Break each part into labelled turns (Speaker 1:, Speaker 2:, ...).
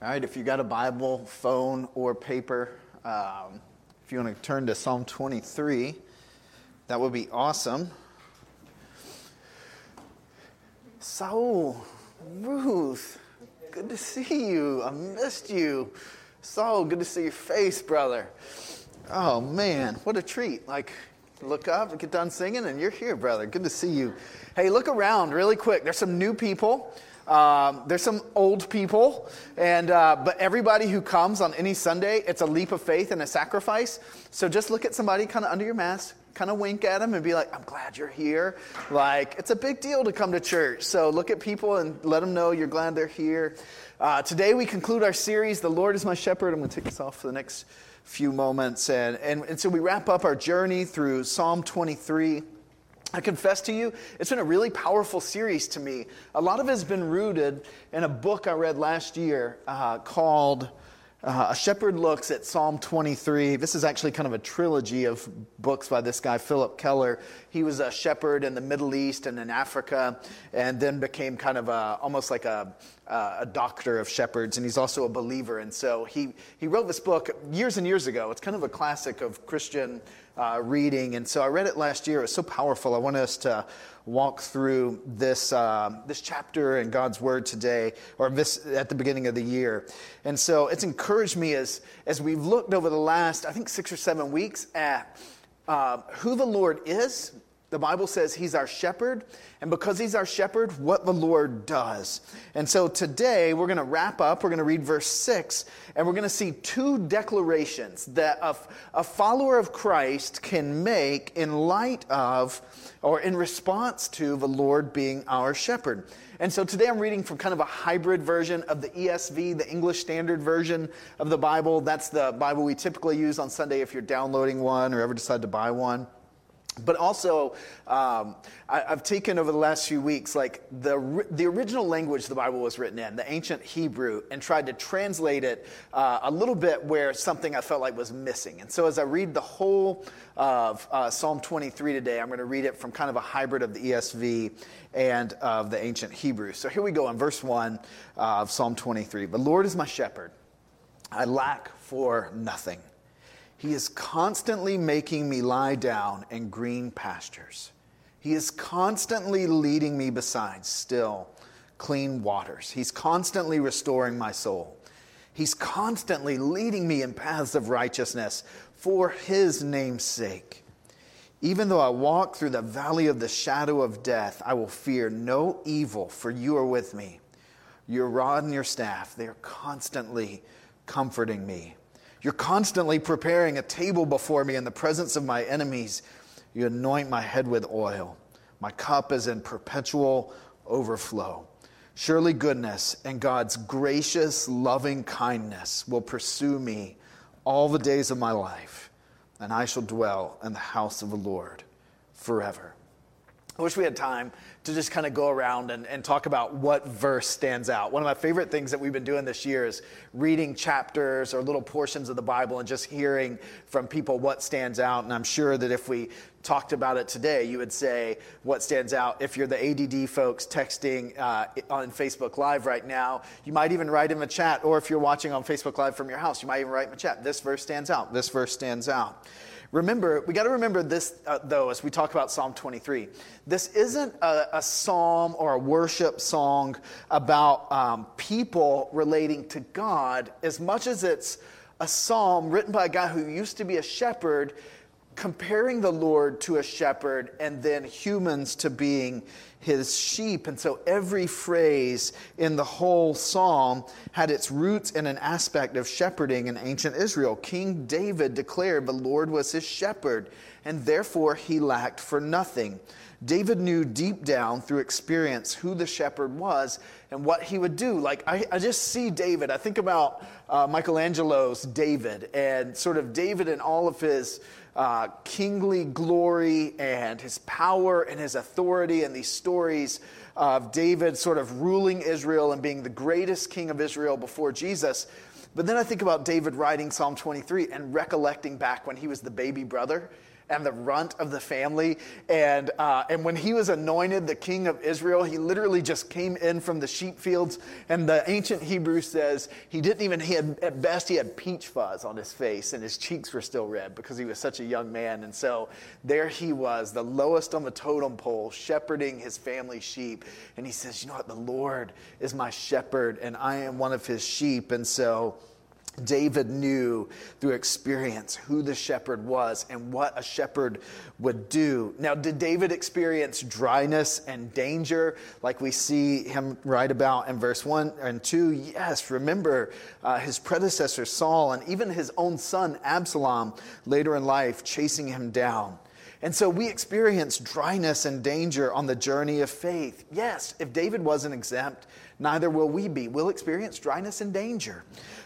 Speaker 1: All right, if you got a Bible, phone, or paper, um, if you want to turn to Psalm 23, that would be awesome. Saul, Ruth, good to see you. I missed you. Saul, good to see your face, brother. Oh man, what a treat. Like, look up, and get done singing, and you're here, brother. Good to see you. Hey, look around really quick. There's some new people. Um, there's some old people, and uh, but everybody who comes on any Sunday, it's a leap of faith and a sacrifice. So just look at somebody kind of under your mask, kind of wink at them, and be like, "I'm glad you're here." Like it's a big deal to come to church. So look at people and let them know you're glad they're here. Uh, today we conclude our series, "The Lord is My Shepherd." I'm going to take this off for the next few moments, and, and and so we wrap up our journey through Psalm 23. I confess to you, it's been a really powerful series to me. A lot of it has been rooted in a book I read last year uh, called uh, A Shepherd Looks at Psalm 23. This is actually kind of a trilogy of books by this guy, Phillip Keller. He was a shepherd in the Middle East and in Africa, and then became kind of a, almost like a, a doctor of shepherds, and he's also a believer. And so he, he wrote this book years and years ago. It's kind of a classic of Christian uh, reading. And so I read it last year. It was so powerful. I want us to walk through this, uh, this chapter in God's Word today, or this at the beginning of the year. And so it's encouraged me as, as we've looked over the last, I think, six or seven weeks at uh, who the Lord is the Bible says he's our shepherd, and because he's our shepherd, what the Lord does. And so today we're going to wrap up. We're going to read verse 6, and we're going to see two declarations that a, a follower of Christ can make in light of or in response to the Lord being our shepherd. And so today I'm reading from kind of a hybrid version of the ESV, the English Standard Version of the Bible. That's the Bible we typically use on Sunday if you're downloading one or ever decide to buy one. But also, um, I, have taken over the last few weeks, like the, the original language the Bible was written in, the ancient Hebrew, and tried to translate it uh, a little bit where something I felt like was missing. And so as I read the whole of uh, Psalm 23 today, I'm going to read it from kind of a hybrid of the ESV and of the ancient Hebrew. So here we go in verse 1 uh, of Psalm 23. The Lord is my shepherd, I lack for nothing. He is constantly making me lie down in green pastures. He is constantly leading me beside still, clean waters. He's constantly restoring my soul. He's constantly leading me in paths of righteousness for his name's sake. Even though I walk through the valley of the shadow of death, I will fear no evil, for you are with me. Your rod and your staff, they are constantly comforting me. You're constantly preparing a table before me in the presence of my enemies. You anoint my head with oil. My cup is in perpetual overflow. Surely goodness and God's gracious, loving kindness will pursue me all the days of my life, and I shall dwell in the house of the Lord forever. I wish we had time to just kind of go around and, and talk about what verse stands out. One of my favorite things that we've been doing this year is reading chapters or little portions of the Bible and just hearing from people what stands out. And I'm sure that if we talked about it today, you would say what stands out. If you're the ADD folks texting uh, on Facebook Live right now, you might even write in the chat, or if you're watching on Facebook Live from your house, you might even write in the chat, this verse stands out, this verse stands out. Remember, we got to remember this, uh, though, as we talk about Psalm 23. This isn't a, a psalm or a worship song about um, people relating to God as much as it's a psalm written by a guy who used to be a shepherd comparing the Lord to a shepherd and then humans to being his sheep. And so every phrase in the whole psalm had its roots in an aspect of shepherding in ancient Israel. King David declared the Lord was his shepherd, and therefore he lacked for nothing. David knew deep down through experience who the shepherd was and what he would do. Like, I, I just see David. I think about uh, Michelangelo's David and sort of David and all of his uh, kingly glory and his power and his authority and these stories of David sort of ruling Israel and being the greatest king of Israel before Jesus. But then I think about David writing Psalm 23 and recollecting back when he was the baby brother and the runt of the family. And, uh, and when he was anointed the king of Israel, he literally just came in from the sheep fields. And the ancient Hebrew says he didn't even, he had, at best, he had peach fuzz on his face and his cheeks were still red because he was such a young man. And so there he was, the lowest on the totem pole, shepherding his family sheep. And he says, You know what? The Lord is my shepherd and I am one of his sheep. And so, David knew through experience who the shepherd was and what a shepherd would do. Now, did David experience dryness and danger like we see him write about in verse 1 and 2? Yes. Remember uh, his predecessor Saul and even his own son Absalom later in life chasing him down. And so we experience dryness and danger on the journey of faith. Yes, if David wasn't exempt, neither will we be. We'll experience dryness and danger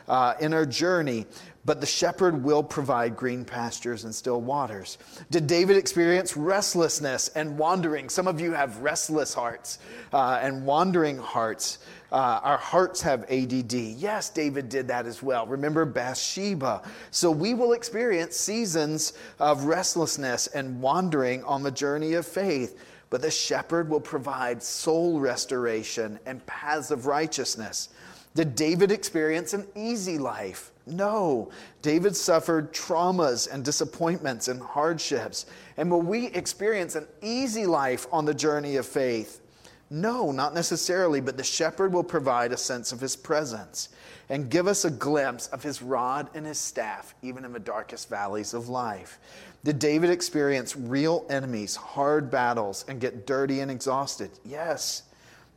Speaker 1: uh, in our journey, but the shepherd will provide green pastures and still waters. Did David experience restlessness and wandering? Some of you have restless hearts uh, and wandering hearts. Uh, our hearts have ADD. Yes, David did that as well. Remember Bathsheba. So we will experience seasons of restlessness and wandering on the journey of faith but the shepherd will provide soul restoration and paths of righteousness. Did David experience an easy life? No. David suffered traumas and disappointments and hardships. And will we experience an easy life on the journey of faith? No, not necessarily, but the shepherd will provide a sense of his presence and give us a glimpse of his rod and his staff, even in the darkest valleys of life. Did David experience real enemies, hard battles, and get dirty and exhausted? Yes.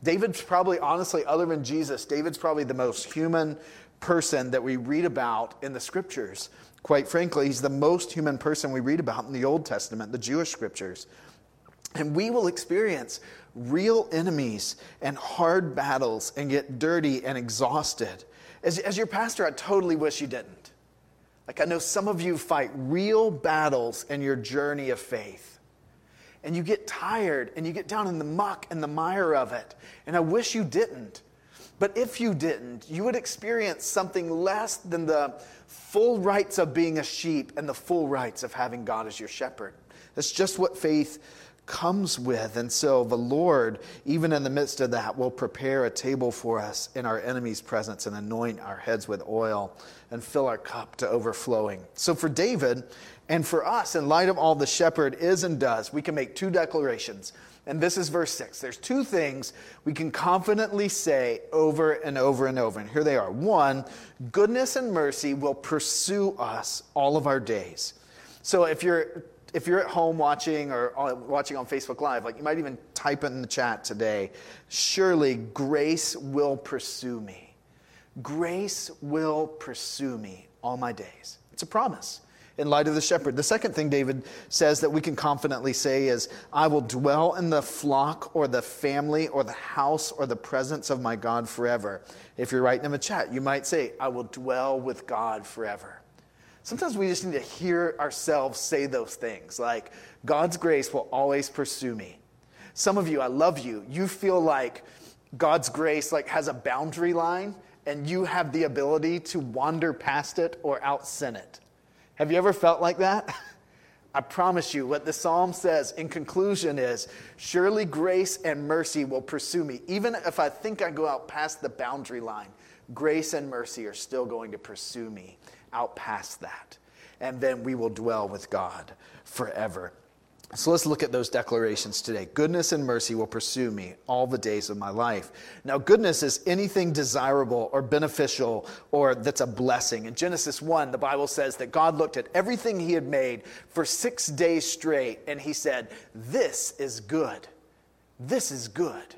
Speaker 1: David's probably, honestly, other than Jesus, David's probably the most human person that we read about in the scriptures. Quite frankly, he's the most human person we read about in the Old Testament, the Jewish scriptures. And we will experience real enemies and hard battles and get dirty and exhausted. As, as your pastor, I totally wish you didn't. Like, I know some of you fight real battles in your journey of faith. And you get tired and you get down in the muck and the mire of it. And I wish you didn't. But if you didn't, you would experience something less than the full rights of being a sheep and the full rights of having God as your shepherd. That's just what faith comes with. And so the Lord, even in the midst of that, will prepare a table for us in our enemy's presence and anoint our heads with oil and fill our cup to overflowing. So for David and for us, in light of all the shepherd is and does, we can make two declarations. And this is verse 6. There's two things we can confidently say over and over and over. And here they are. One, goodness and mercy will pursue us all of our days. So if you're if you're at home watching or watching on Facebook Live, like you might even type it in the chat today, surely grace will pursue me. Grace will pursue me all my days. It's a promise in light of the shepherd. The second thing David says that we can confidently say is, I will dwell in the flock or the family or the house or the presence of my God forever. If you're writing in the chat, you might say, I will dwell with God forever. Sometimes we just need to hear ourselves say those things like, God's grace will always pursue me. Some of you, I love you. You feel like God's grace like has a boundary line and you have the ability to wander past it or out sin it. Have you ever felt like that? I promise you, what the psalm says in conclusion is surely grace and mercy will pursue me. Even if I think I go out past the boundary line, grace and mercy are still going to pursue me out past that. And then we will dwell with God forever. So let's look at those declarations today. Goodness and mercy will pursue me all the days of my life. Now, goodness is anything desirable or beneficial or that's a blessing. In Genesis 1, the Bible says that God looked at everything he had made for six days straight and he said, This is good. This is good.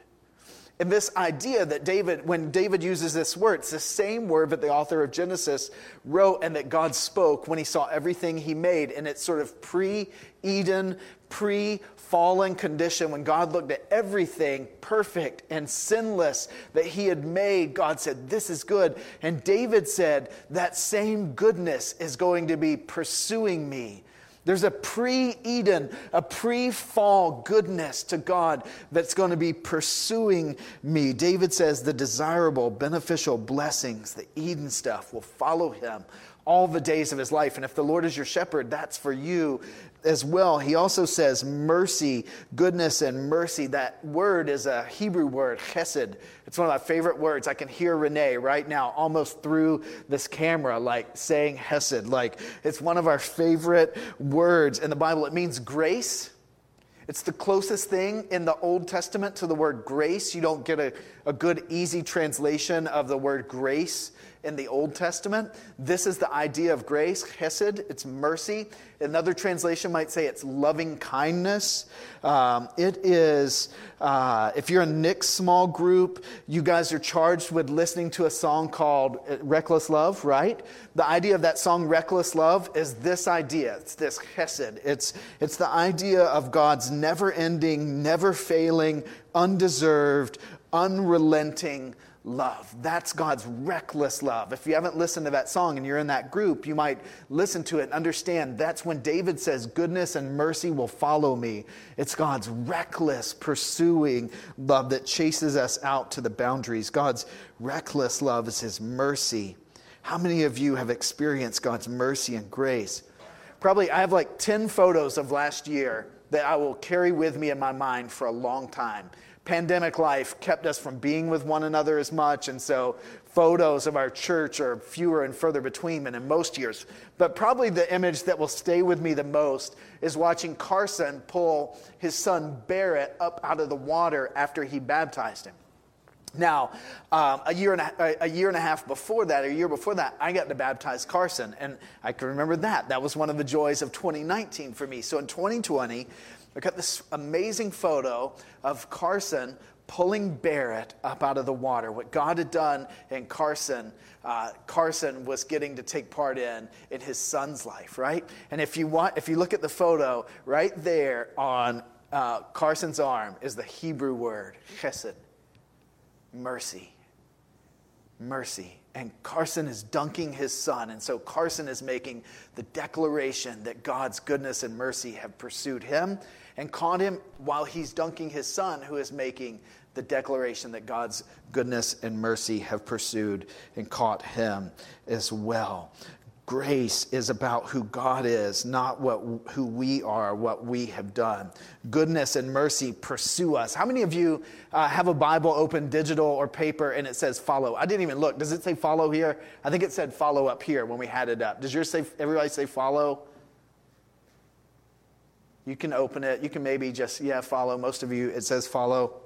Speaker 1: And this idea that David, when David uses this word, it's the same word that the author of Genesis wrote and that God spoke when he saw everything he made. And it's sort of pre Eden, pre fallen condition when God looked at everything perfect and sinless that he had made. God said, This is good. And David said, That same goodness is going to be pursuing me there's a pre Eden, a pre fall goodness to God that's going to be pursuing me. David says the desirable, beneficial blessings, the Eden stuff, will follow him all the days of his life. And if the Lord is your shepherd, that's for you as well, he also says mercy, goodness, and mercy. That word is a Hebrew word, chesed. It's one of my favorite words. I can hear Renee right now, almost through this camera, like saying hesed. Like it's one of our favorite words in the Bible. It means grace. It's the closest thing in the Old Testament to the word grace. You don't get a, a good, easy translation of the word grace in the Old Testament. This is the idea of grace, chesed, it's mercy. Another translation might say it's loving kindness. Um, it is, uh, if you're a Nick's small group, you guys are charged with listening to a song called uh, Reckless Love, right? The idea of that song, Reckless Love, is this idea. It's this chesed. It's, it's the idea of God's never ending, never failing, undeserved, unrelenting love. That's God's reckless love. If you haven't listened to that song and you're in that group, you might listen to it and understand that's when David says, Goodness and mercy will follow me. It's God's reckless, pursuing love that chases us out to the boundaries. God's reckless love is his mercy. How many of you have experienced God's mercy and grace? Probably, I have like 10 photos of last year that I will carry with me in my mind for a long time pandemic life kept us from being with one another as much, and so photos of our church are fewer and further between than in most years. But probably the image that will stay with me the most is watching Carson pull his son Barrett up out of the water after he baptized him. Now, um, a, year and a, a, year and a half before that, a year before that, I got to baptize Carson, and I can remember that. That was one of the joys of 2019 for me. So in 2020, I got this amazing photo of Carson pulling Barrett up out of the water. What God had done in Carson, uh, Carson was getting to take part in in his son's life, right? And if you want, if you look at the photo, right there on uh, Carson's arm is the Hebrew word chesed, mercy, mercy. And Carson is dunking his son. And so Carson is making the declaration that God's goodness and mercy have pursued him and caught him while he's dunking his son, who is making the declaration that God's goodness and mercy have pursued and caught him as well. Grace is about who God is, not what, who we are, what we have done. Goodness and mercy pursue us. How many of you uh, have a Bible open, digital or paper, and it says follow? I didn't even look. Does it say follow here? I think it said follow up here when we had it up. Does yours say, everybody say follow? You can open it. You can maybe just, yeah, follow. Most of you, it says follow.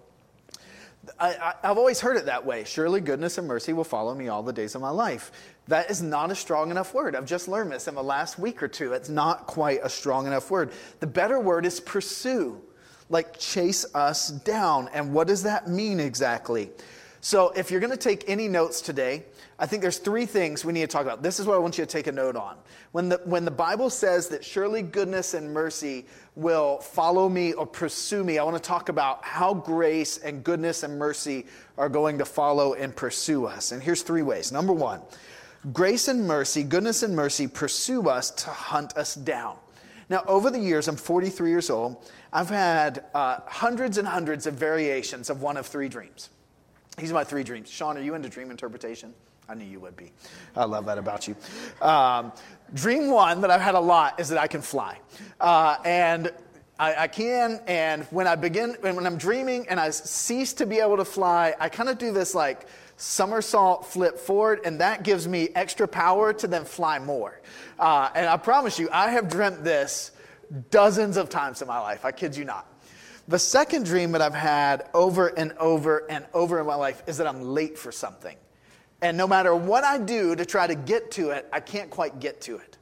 Speaker 1: I, have always heard it that way. Surely goodness and mercy will follow me all the days of my life. That is not a strong enough word. I've just learned this in the last week or two. It's not quite a strong enough word. The better word is pursue, like chase us down. And what does that mean exactly? So, if you're going to take any notes today, I think there's three things we need to talk about. This is what I want you to take a note on. When the, when the Bible says that surely goodness and mercy will follow me or pursue me, I want to talk about how grace and goodness and mercy are going to follow and pursue us. And here's three ways. Number one, grace and mercy, goodness and mercy pursue us to hunt us down. Now, over the years, I'm 43 years old, I've had uh, hundreds and hundreds of variations of one of three dreams. These are my three dreams. Sean, are you into dream interpretation? I knew you would be. I love that about you. Um, dream one that I've had a lot is that I can fly. Uh, and I, I, can, and when I begin, when I'm dreaming and I cease to be able to fly, I kind of do this like somersault flip forward, and that gives me extra power to then fly more. Uh, and I promise you, I have dreamt this dozens of times in my life. I kid you not. The second dream that I've had over and over and over in my life is that I'm late for something. And no matter what I do to try to get to it, I can't quite get to it.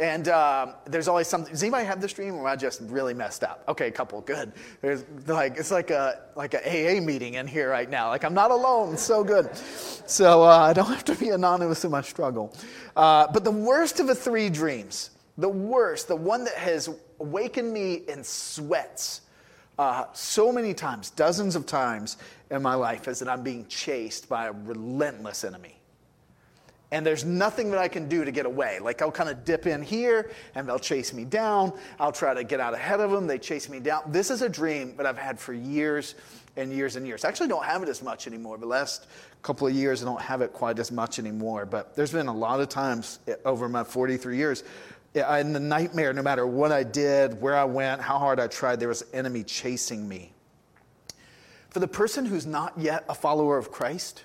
Speaker 1: And um, there's always something. Does anybody have this dream, or am I just really messed up? Okay, a couple, good. There's like it's like a like a AA meeting in here right now. Like I'm not alone. So good. So uh, I don't have to be anonymous in my struggle. Uh, but the worst of the three dreams, the worst, the one that has awakened me in sweats, uh, so many times, dozens of times in my life, is that I'm being chased by a relentless enemy. And there's nothing that I can do to get away. Like I'll kind of dip in here and they'll chase me down. I'll try to get out ahead of them. They chase me down. This is a dream that I've had for years and years and years. I actually don't have it as much anymore. The last couple of years, I don't have it quite as much anymore. But there's been a lot of times over my 43 years in the nightmare, no matter what I did, where I went, how hard I tried, there was an enemy chasing me. For the person who's not yet a follower of Christ,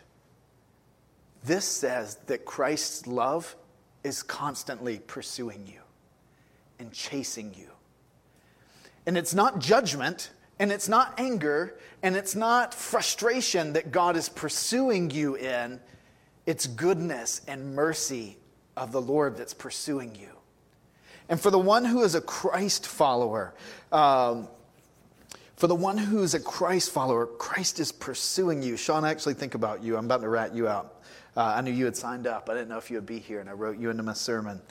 Speaker 1: this says that Christ's love is constantly pursuing you and chasing you. And it's not judgment, and it's not anger, and it's not frustration that God is pursuing you in. It's goodness and mercy of the Lord that's pursuing you. And for the one who is a Christ follower, um, for the one who is a Christ follower, Christ is pursuing you. Sean, I actually think about you. I'm about to rat you out. Uh, I knew you had signed up. I didn't know if you would be here, and I wrote you into my sermon.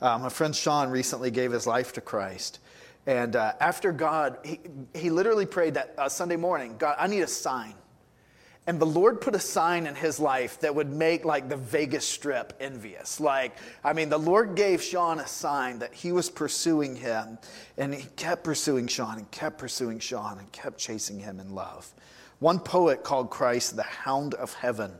Speaker 1: Uh, my friend Sean recently gave his life to Christ. And uh, after God, he, he literally prayed that uh, Sunday morning God, I need a sign. And the Lord put a sign in his life that would make like the Vegas Strip envious. Like, I mean, the Lord gave Sean a sign that he was pursuing him. And he kept pursuing Sean and kept pursuing Sean and kept chasing him in love. One poet called Christ the hound of heaven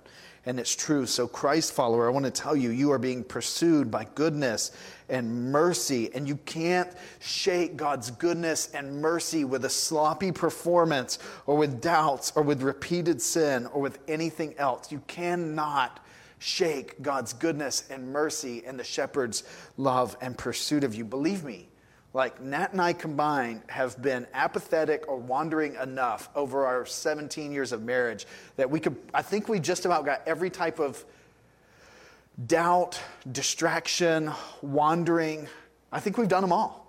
Speaker 1: and it's true. So, Christ follower, I want to tell you, you are being pursued by goodness and mercy, and you can't shake God's goodness and mercy with a sloppy performance or with doubts or with repeated sin or with anything else. You cannot shake God's goodness and mercy and the shepherd's love and pursuit of you. Believe me, like Nat and I combined have been apathetic or wandering enough over our 17 years of marriage that we could, I think we just about got every type of doubt, distraction, wandering. I think we've done them all.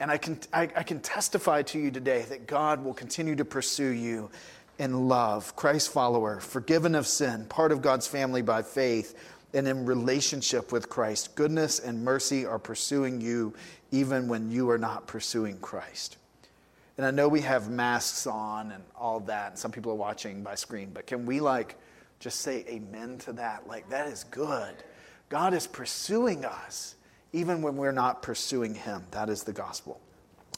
Speaker 1: And I can, I, I can testify to you today that God will continue to pursue you in love, Christ follower, forgiven of sin, part of God's family by faith, and in relationship with Christ. Goodness and mercy are pursuing you even when you are not pursuing Christ. And I know we have masks on and all that, and some people are watching by screen, but can we like just say amen to that? Like, that is good. God is pursuing us even when we're not pursuing Him. That is the gospel.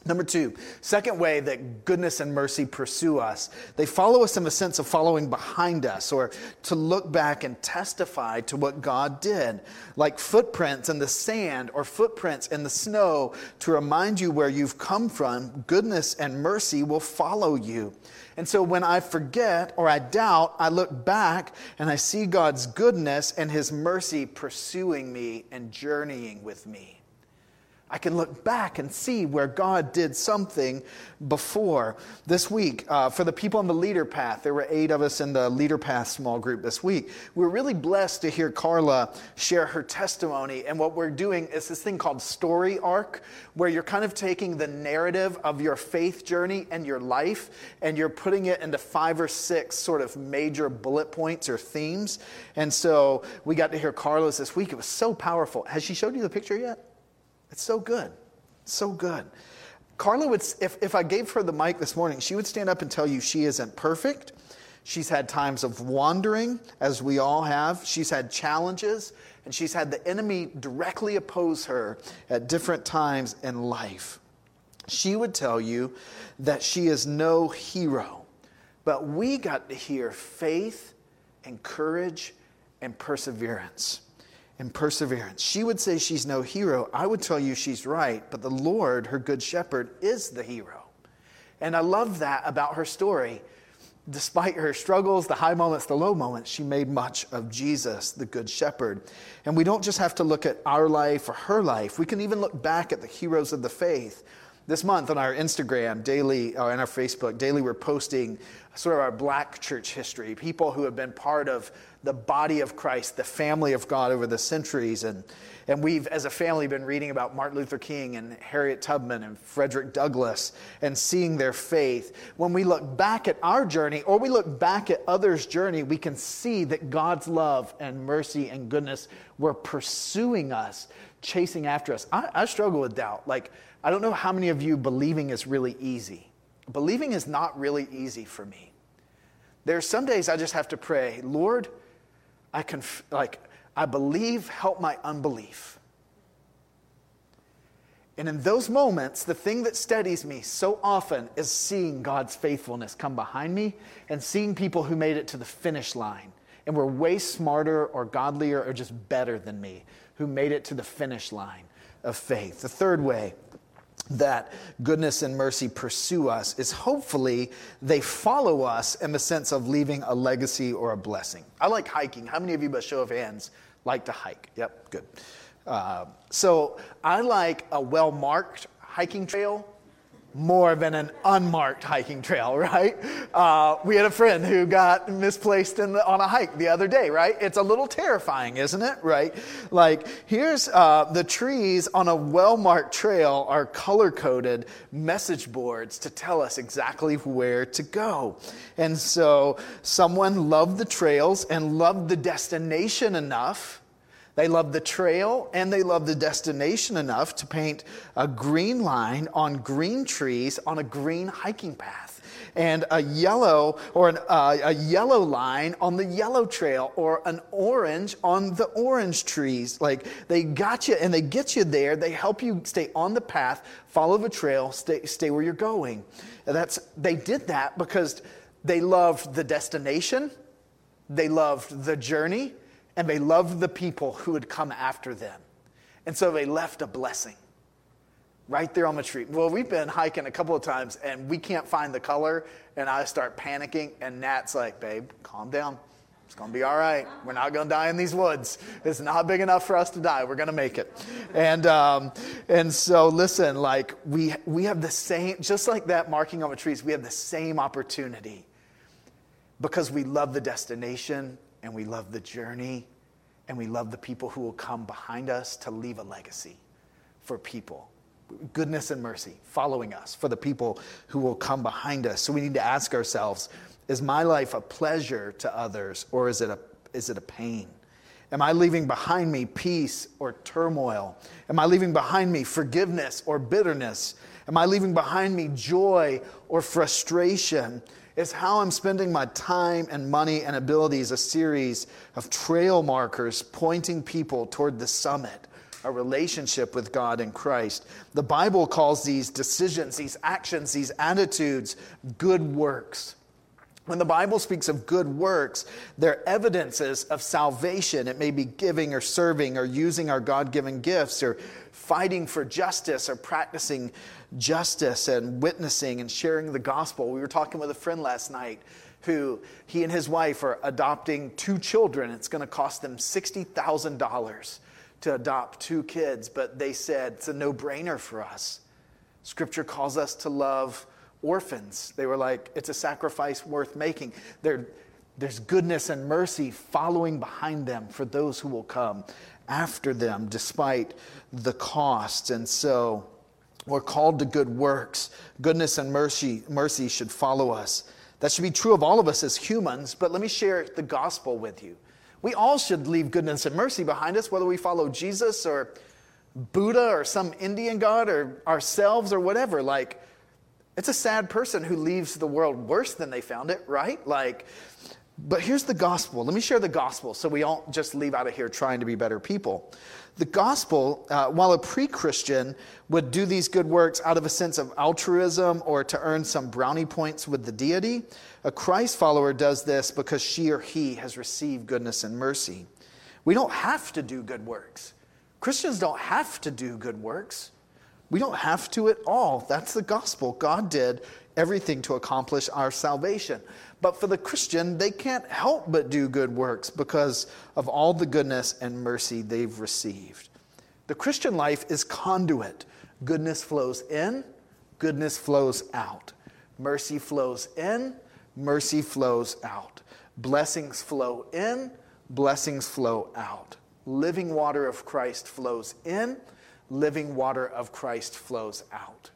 Speaker 1: Number two, second way that goodness and mercy pursue us, they follow us in the sense of following behind us or to look back and testify to what God did, like footprints in the sand or footprints in the snow to remind you where you've come from. Goodness and mercy will follow you. And so when I forget or I doubt, I look back and I see God's goodness and His mercy pursuing me and journeying with me. I can look back and see where God did something before. This week, uh, for the people on the Leader Path, there were eight of us in the Leader Path small group this week. We're really blessed to hear Carla share her testimony. And what we're doing is this thing called Story Arc, where you're kind of taking the narrative of your faith journey and your life, and you're putting it into five or six sort of major bullet points or themes. And so we got to hear Carla's this week. It was so powerful. Has she showed you the picture yet? It's so good. So good. Carla would, if, if I gave her the mic this morning, she would stand up and tell you she isn't perfect. She's had times of wandering, as we all have. She's had challenges, and she's had the enemy directly oppose her at different times in life. She would tell you that she is no hero, but we got to hear faith and courage and perseverance and perseverance. She would say she's no hero. I would tell you she's right, but the Lord, her good shepherd, is the hero. And I love that about her story. Despite her struggles, the high moments, the low moments, she made much of Jesus, the Good Shepherd. And we don't just have to look at our life or her life, we can even look back at the heroes of the faith. This month on our Instagram daily, uh, or on our Facebook daily, we're posting sort of our black church history, people who have been part of the body of Christ, the family of God over the centuries. And, and we've, as a family, been reading about Martin Luther King and Harriet Tubman and Frederick Douglass and seeing their faith. When we look back at our journey or we look back at others' journey, we can see that God's love and mercy and goodness were pursuing us, chasing after us. I, I struggle with doubt. Like, I don't know how many of you believing is really easy. Believing is not really easy for me. There are some days I just have to pray, Lord, I can like I believe, help my unbelief. And in those moments, the thing that steadies me so often is seeing God's faithfulness come behind me and seeing people who made it to the finish line and were way smarter or godlier or just better than me, who made it to the finish line. of faith. The third way that goodness and mercy pursue us is hopefully they follow us in the sense of leaving a legacy or a blessing. I like hiking. How many of you, by show of hands, like to hike? Yep, good. Uh, so I like a well marked hiking trail more than an unmarked hiking trail, right? Uh, we had a friend who got misplaced the, on a hike the other day, right? It's a little terrifying, isn't it? Right? Like, here's uh, the trees on a well marked trail are color coded message boards to tell us exactly where to go. And so, someone loved the trails and loved the destination enough they love the trail and they love the destination enough to paint a green line on green trees on a green hiking path and a yellow or an, uh, a yellow line on the yellow trail or an orange on the orange trees. Like they got you and they get you there. They help you stay on the path follow the trail stay, stay where you're going. And that's they did that because they loved the destination. They loved the journey and they loved the people who had come after them. And so they left a blessing right there on the tree. Well, we've been hiking a couple of times and we can't find the color, and I start panicking, and Nat's like, babe, calm down. It's to be all right. We're not to die in these woods. It's not big enough for us to die. We're to make it. And, um, and so, listen, like, we, we have the same, just like that marking on the trees, we have the same opportunity because we love the destination and we love the journey and we love the people who will come behind us to leave a legacy for people. Goodness and mercy following us for the people who will come behind us. So we need to ask ourselves is my life a pleasure to others or is it a, is it a pain? Am I leaving behind me peace or turmoil? Am I leaving behind me forgiveness or bitterness? Am I leaving behind me joy or frustration? Is how I'm spending my time and money and abilities a series of trail markers pointing people toward the summit, a relationship with God and Christ. The Bible calls these decisions, these actions, these attitudes good works. When the Bible speaks of good works, they're evidences of salvation. It may be giving or serving or using our God given gifts or fighting for justice or practicing justice and witnessing and sharing the gospel. We were talking with a friend last night who he and his wife are adopting two children. It's going to cost them $60,000 to adopt two kids, but they said it's a no brainer for us. Scripture calls us to love orphans. They were like, it's a sacrifice worth making. There, there's goodness and mercy following behind them for those who will come after them despite the cost. And so we're called to good works. Goodness and mercy, mercy should follow us. That should be true of all of us as humans, but let me share the gospel with you. We all should leave goodness and mercy behind us, whether we follow Jesus or Buddha or some Indian god or ourselves or whatever. Like, it's a sad person who leaves the world worse than they found it, right? Like, but here's the gospel. Let me share the gospel so we don't just leave out of here trying to be better people. The gospel, uh, while a pre Christian would do these good works out of a sense of altruism or to earn some brownie points with the deity, a Christ follower does this because she or he has received goodness and mercy. We don't have to do good works. Christians don't have to do good works. We don't have to at all. That's the gospel. God did everything to accomplish our salvation. But for the Christian, they can't help but do good works because of all the goodness and mercy they've received. The Christian life is conduit. Goodness flows in, goodness flows out. Mercy flows in, mercy flows out. Blessings flow in, blessings flow out. Living water of Christ flows in, living water of Christ flows out.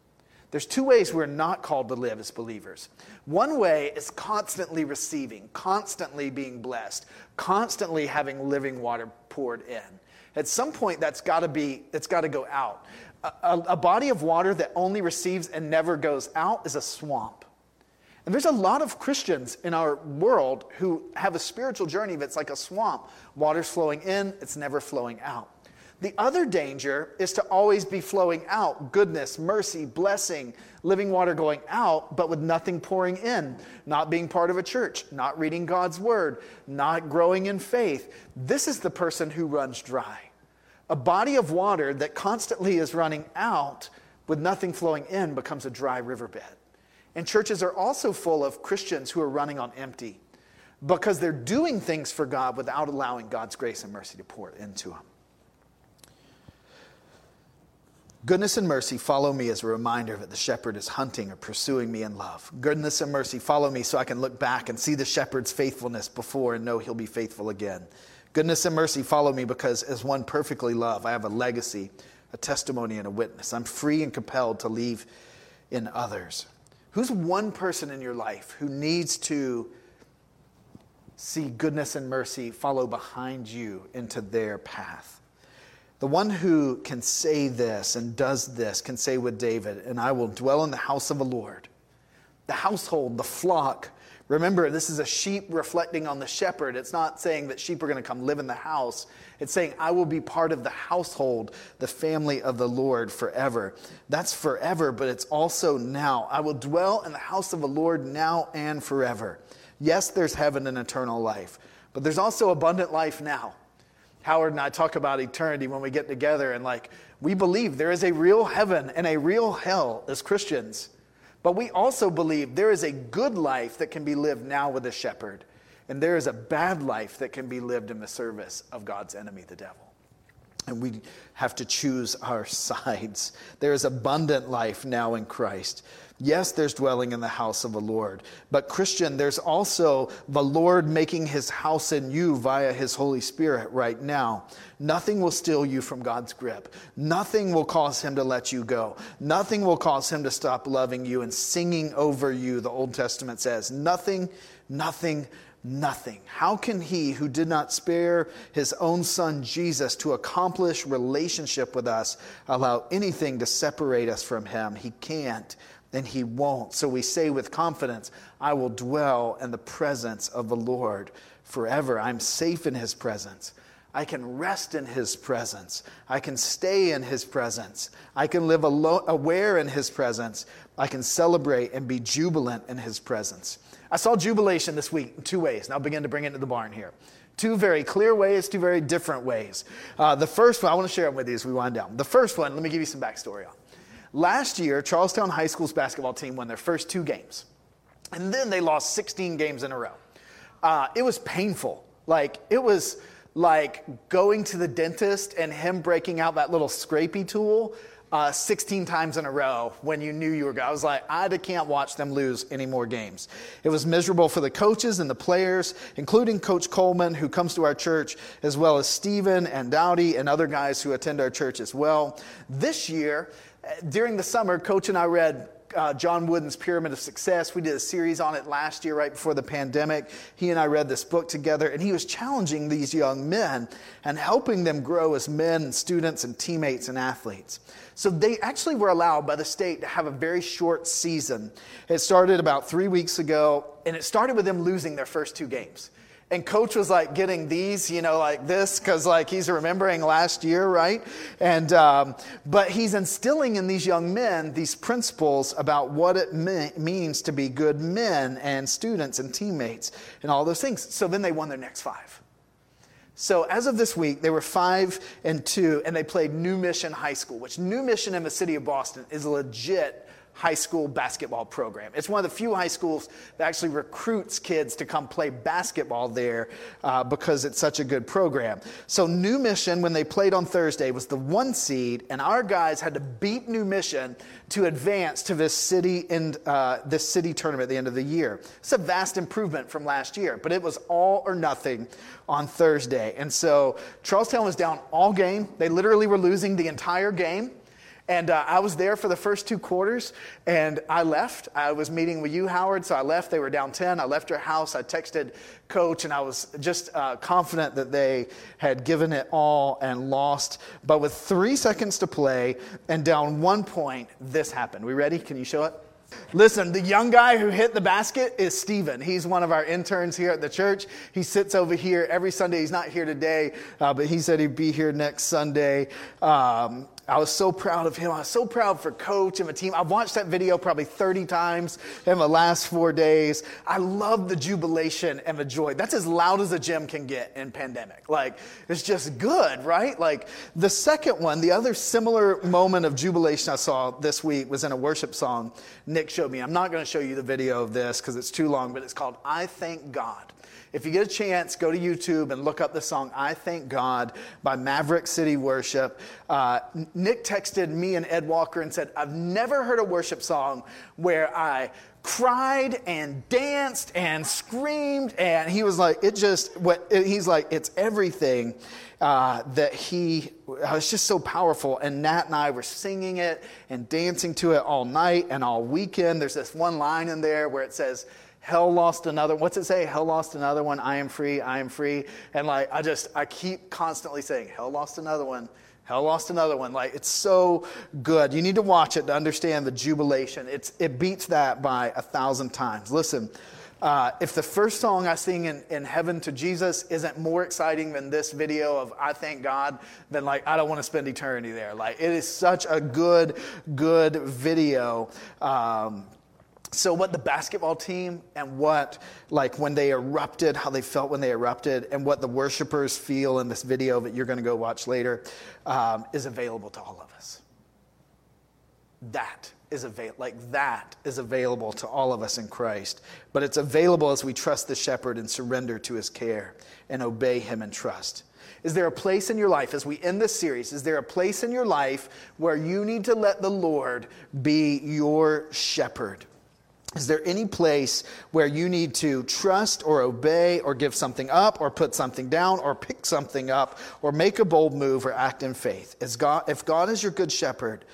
Speaker 1: There's two ways we're not called to live as believers. One way is constantly receiving, constantly being blessed, constantly having living water poured in. At some point, that's got to be, it's got to go out. A, a, a body of water that only receives and never goes out is a swamp. And there's a lot of Christians in our world who have a spiritual journey that's like a swamp. Water's flowing in, it's never flowing out. The other danger is to always be flowing out goodness, mercy, blessing, living water going out, but with nothing pouring in, not being part of a church, not reading God's word, not growing in faith. This is the person who runs dry. A body of water that constantly is running out with nothing flowing in becomes a dry riverbed. And churches are also full of Christians who are running on empty because they're doing things for God without allowing God's grace and mercy to pour into them. Goodness and mercy follow me as a reminder that the shepherd is hunting or pursuing me in love. Goodness and mercy follow me so I can look back and see the shepherd's faithfulness before and know he'll be faithful again. Goodness and mercy follow me because, as one perfectly loved, I have a legacy, a testimony, and a witness. I'm free and compelled to leave in others. Who's one person in your life who needs to see goodness and mercy follow behind you into their path? The one who can say this and does this can say with David, and I will dwell in the house of the Lord. The household, the flock. Remember, this is a sheep reflecting on the shepherd. It's not saying that sheep are going to come live in the house. It's saying, I will be part of the household, the family of the Lord forever. That's forever, but it's also now. I will dwell in the house of the Lord now and forever. Yes, there's heaven and eternal life, but there's also abundant life now. Howard and I talk about eternity when we get together, and like, we believe there is a real heaven and a real hell as Christians. But we also believe there is a good life that can be lived now with a shepherd, and there is a bad life that can be lived in the service of God's enemy, the devil. And we have to choose our sides. There is abundant life now in Christ. Yes, there's dwelling in the house of the Lord. But, Christian, there's also the Lord making his house in you via his Holy Spirit right now. Nothing will steal you from God's grip. Nothing will cause him to let you go. Nothing will cause him to stop loving you and singing over you, the Old Testament says. Nothing, nothing, nothing. How can he who did not spare his own son Jesus to accomplish relationship with us allow anything to separate us from him? He can't and he won't. So we say with confidence, I will dwell in the presence of the Lord forever. I'm safe in his presence. I can rest in his presence. I can stay in his presence. I can live alo- aware in his presence. I can celebrate and be jubilant in his presence. I saw jubilation this week in two ways, and I'll begin to bring it into the barn here. Two very clear ways, two very different ways. Uh, the first one, I want to share it with you as we wind down. The first one, let me give you some backstory on. Last year, Charlestown High School's basketball team won their first two games, and then they lost 16 games in a row. Uh, it was painful. Like, it was like going to the dentist and him breaking out that little scrapey tool uh, 16 times in a row when you knew you were going. I was like, I can't watch them lose any more games. It was miserable for the coaches and the players, including Coach Coleman, who comes to our church, as well as Stephen and Dowdy and other guys who attend our church as well. This year, during the summer, Coach and I read uh, John Wooden's Pyramid of Success. We did a series on it last year, right before the pandemic. He and I read this book together, and he was challenging these young men and helping them grow as men students and teammates and athletes. So they actually were allowed by the state to have a very short season. It started about three weeks ago, and it started with them losing their first two games. And coach was like getting these, you know, like this, because like he's remembering last year, right? And um, but he's instilling in these young men these principles about what it me- means to be good men and students and teammates and all those things. So then they won their next five. So as of this week, they were five and two, and they played New Mission High School, which New Mission in the city of Boston is legit high school basketball program. It's one of the few high schools that actually recruits kids to come play basketball there uh, because it's such a good program. So, New Mission, when they played on Thursday, was the one seed, and our guys had to beat New Mission to advance to this city in uh, this city tournament at the end of the year. It's a vast improvement from last year, but it was all or nothing on Thursday. And so Charlestown was down all game. They literally were losing the entire game. And uh, I was there for the first two quarters, and I left. I was meeting with you, Howard, so I left. They were down 10. I left your house. I texted coach, and I was just uh, confident that they had given it all and lost. But with three seconds to play and down one point, this happened. We ready? Can you show it? Listen, the young guy who hit the basket is Steven. He's one of our interns here at the church. He sits over here every Sunday. He's not here today, uh, but he said he'd be here next Sunday. Um, I was so proud of him. I was so proud for coach and the team. I've watched that video probably 30 times in the last four days. I love the jubilation and the joy. That's as loud as a gym can get in pandemic. Like, it's just good, right? Like, the second one, the other similar moment of jubilation I saw this week was in a worship song Nick showed me. I'm not going to show you the video of this because it's too long, but it's called I Thank God. If you get a chance, go to YouTube and look up the song I Thank God by Maverick City Worship. Uh, Nick texted me and Ed Walker and said, I've never heard a worship song where I cried and danced and screamed and he was like it just what he's like it's everything uh, that he uh, was just so powerful and nat and i were singing it and dancing to it all night and all weekend there's this one line in there where it says hell lost another what's it say? Hell lost another one. I am free i am free. And like i just i keep constantly saying hell lost another one. Hell lost another one. Like it's so good. You need to watch it to understand the jubilation. It's it beats that by a thousand times. Listen uh, if the first song I sing in, in heaven to Jesus isn't more exciting than this video of I thank God, then like I don't want to spend eternity there. Like it is such a good, good video. Um, so what the basketball team and what like when they erupted how they felt when they erupted and what the worshipers feel in this video that you're going to go watch later um, is available to all of us. That is available like that is available to all of us in christ. But it's available as we trust the shepherd and surrender to his care and obey him and trust. Is there a place in your life, as we end this series, is there a place in your life where you need to let the Lord be your shepherd? Is there any place where you need to trust or obey or give something up or put something down or pick something up or make a bold move or act in faith? God, if God is your good shepherd,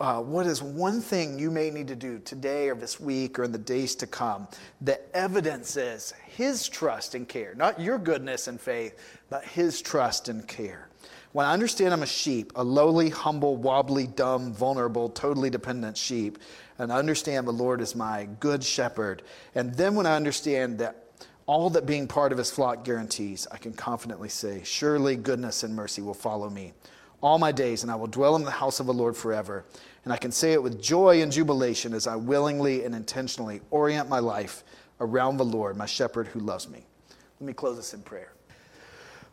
Speaker 1: uh, what is one thing you may need to do today or this week or in the days to come that evidences his trust and care? Not your goodness and faith, but his trust and care. When I understand I'm a sheep, a lowly, humble, wobbly, dumb, vulnerable, totally dependent sheep, and understand the Lord is my good shepherd, and then when I understand that all that being part of his flock guarantees, I can confidently say, Surely goodness and mercy will follow me all my days, and I will dwell in the house of the Lord forever. And I can say it with joy and jubilation as I willingly and intentionally orient my life around the Lord, my shepherd who loves me. Let me close this in prayer.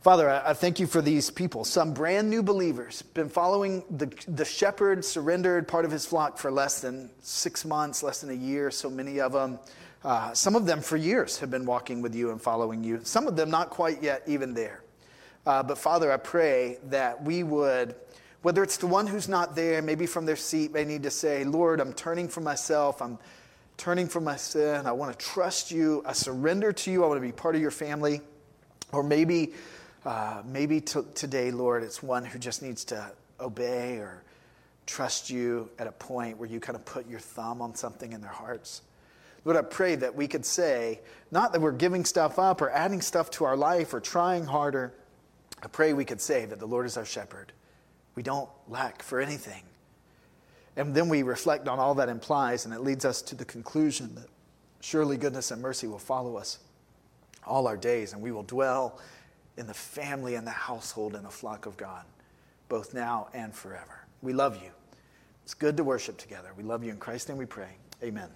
Speaker 1: Father, I thank you for these people, some brand new believers, been following the, the shepherd, surrendered part of his flock for less than six months, less than a year, so many of them. Uh, some of them for years have been walking with you and following you, some of them not quite yet even there. Uh, but Father, I pray that we would, whether it's the one who's not there, maybe from their seat, they need to say, Lord, I'm turning from myself. I'm turning from my sin. I want to trust you. I surrender to you. I want to be part of your family. Or maybe uh, maybe t- today, Lord, it's one who just needs to obey or trust you at a point where you kind of put your thumb on something in their hearts. Lord, I pray that we could say, not that we're giving stuff up or adding stuff to our life or trying harder. I pray we could say that the Lord is our shepherd. We don't lack for anything. And then we reflect on all that implies, and it leads us to the conclusion that surely goodness and mercy will follow us all our days, and we will dwell in the family and the household and the flock of God, both now and forever. We love you. It's good to worship together. We love you in Christ's name we pray. Amen.